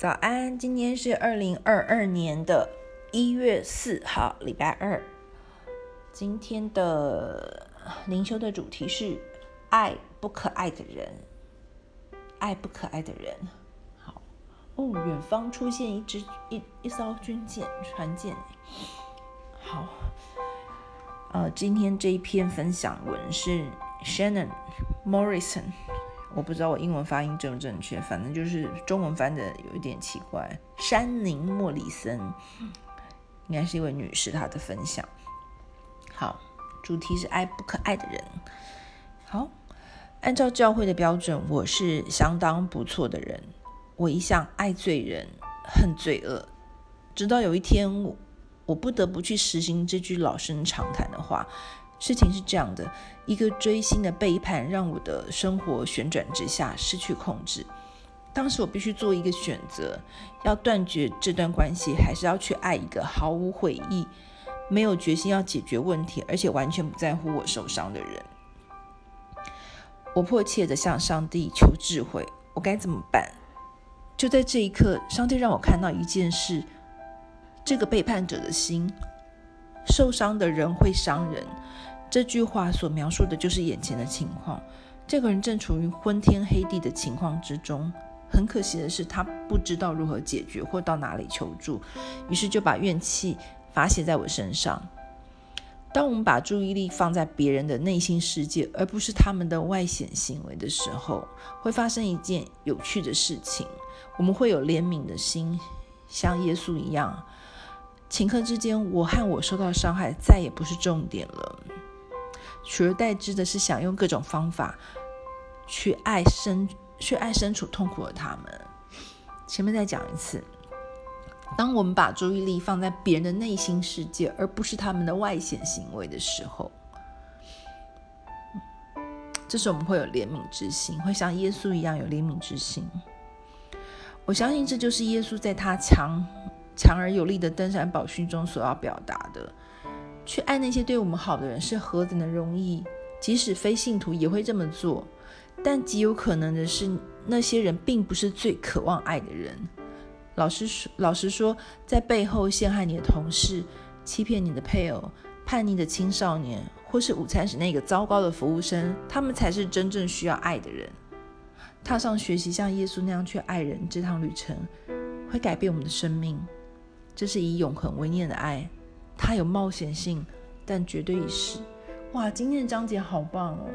早安，今天是二零二二年的一月四号，礼拜二。今天的灵修的主题是爱不可爱的人，爱不可爱的人。好哦，远方出现一支一一艘军舰船舰。好，呃，今天这一篇分享文是 Shannon Morrison。我不知道我英文发音正不正确，反正就是中文翻的有一点奇怪。山宁莫里森应该是一位女士，她的分享。好，主题是爱不可爱的人。好，按照教会的标准，我是相当不错的人。我一向爱罪人，恨罪恶，直到有一天我，我不得不去实行这句老生常谈的话。事情是这样的，一个追星的背叛让我的生活旋转之下，失去控制。当时我必须做一个选择：要断绝这段关系，还是要去爱一个毫无悔意、没有决心要解决问题，而且完全不在乎我受伤的人。我迫切地向上帝求智慧，我该怎么办？就在这一刻，上帝让我看到一件事：这个背叛者的心，受伤的人会伤人。这句话所描述的就是眼前的情况。这个人正处于昏天黑地的情况之中。很可惜的是，他不知道如何解决或到哪里求助，于是就把怨气发泄在我身上。当我们把注意力放在别人的内心世界，而不是他们的外显行为的时候，会发生一件有趣的事情。我们会有怜悯的心，像耶稣一样。顷刻之间，我和我受到伤害再也不是重点了。取而代之的是想用各种方法去爱身，去爱身处痛苦的他们。前面再讲一次，当我们把注意力放在别人的内心世界，而不是他们的外显行为的时候，这时我们会有怜悯之心，会像耶稣一样有怜悯之心。我相信这就是耶稣在他强强而有力的登山宝训中所要表达的。去爱那些对我们好的人是何等的容易，即使非信徒也会这么做。但极有可能的是，那些人并不是最渴望爱的人。老实说，老实说，在背后陷害你的同事、欺骗你的配偶、叛逆的青少年，或是午餐时那个糟糕的服务生，他们才是真正需要爱的人。踏上学习像耶稣那样去爱人这趟旅程，会改变我们的生命。这是以永恒为念的爱。它有冒险性，但绝对是。哇，今天的章节好棒哦！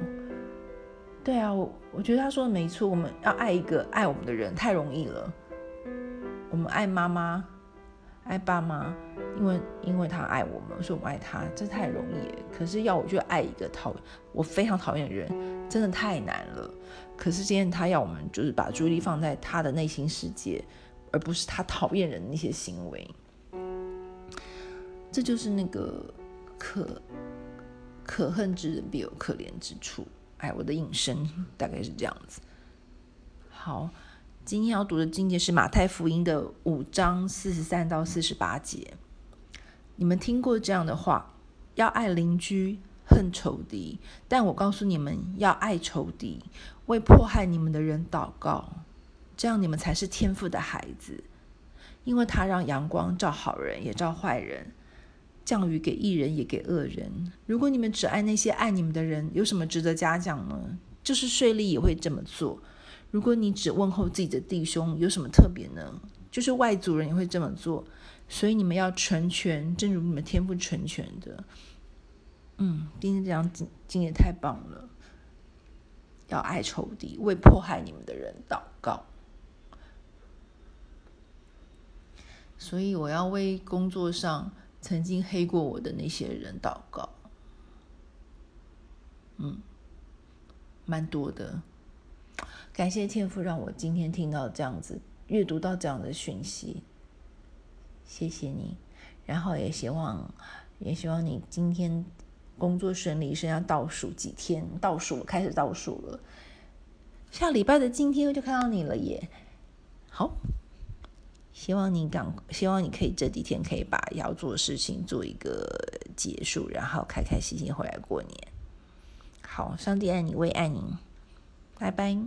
对啊，我我觉得他说的没错，我们要爱一个爱我们的人太容易了。我们爱妈妈，爱爸妈，因为因为他爱我们，所以我们爱他，这太容易。可是要我去爱一个讨我非常讨厌的人，真的太难了。可是今天他要我们就是把注意力放在他的内心世界，而不是他讨厌人的那些行为。这就是那个可可恨之人必有可怜之处。哎，我的引申大概是这样子。好，今天要读的经节是马太福音的五章四十三到四十八节。你们听过这样的话：要爱邻居，恨仇敌。但我告诉你们，要爱仇敌，为迫害你们的人祷告，这样你们才是天父的孩子，因为他让阳光照好人，也照坏人。降雨给义人也给恶人。如果你们只爱那些爱你们的人，有什么值得嘉奖呢？就是税吏也会这么做。如果你只问候自己的弟兄，有什么特别呢？就是外族人也会这么做。所以你们要成全，正如你们天赋成全的。嗯，今天这样经经也太棒了。要爱仇敌，为迫害你们的人祷告。所以我要为工作上。曾经黑过我的那些人祷告，嗯，蛮多的。感谢天父让我今天听到这样子，阅读到这样的讯息，谢谢你。然后也希望，也希望你今天工作顺利，剩下倒数几天，倒数开始倒数了。下礼拜的今天就看到你了耶，好。希望你赶，希望你可以这几天可以把要做的事情做一个结束，然后开开心心回来过年。好，上帝爱你，我也爱你，拜拜。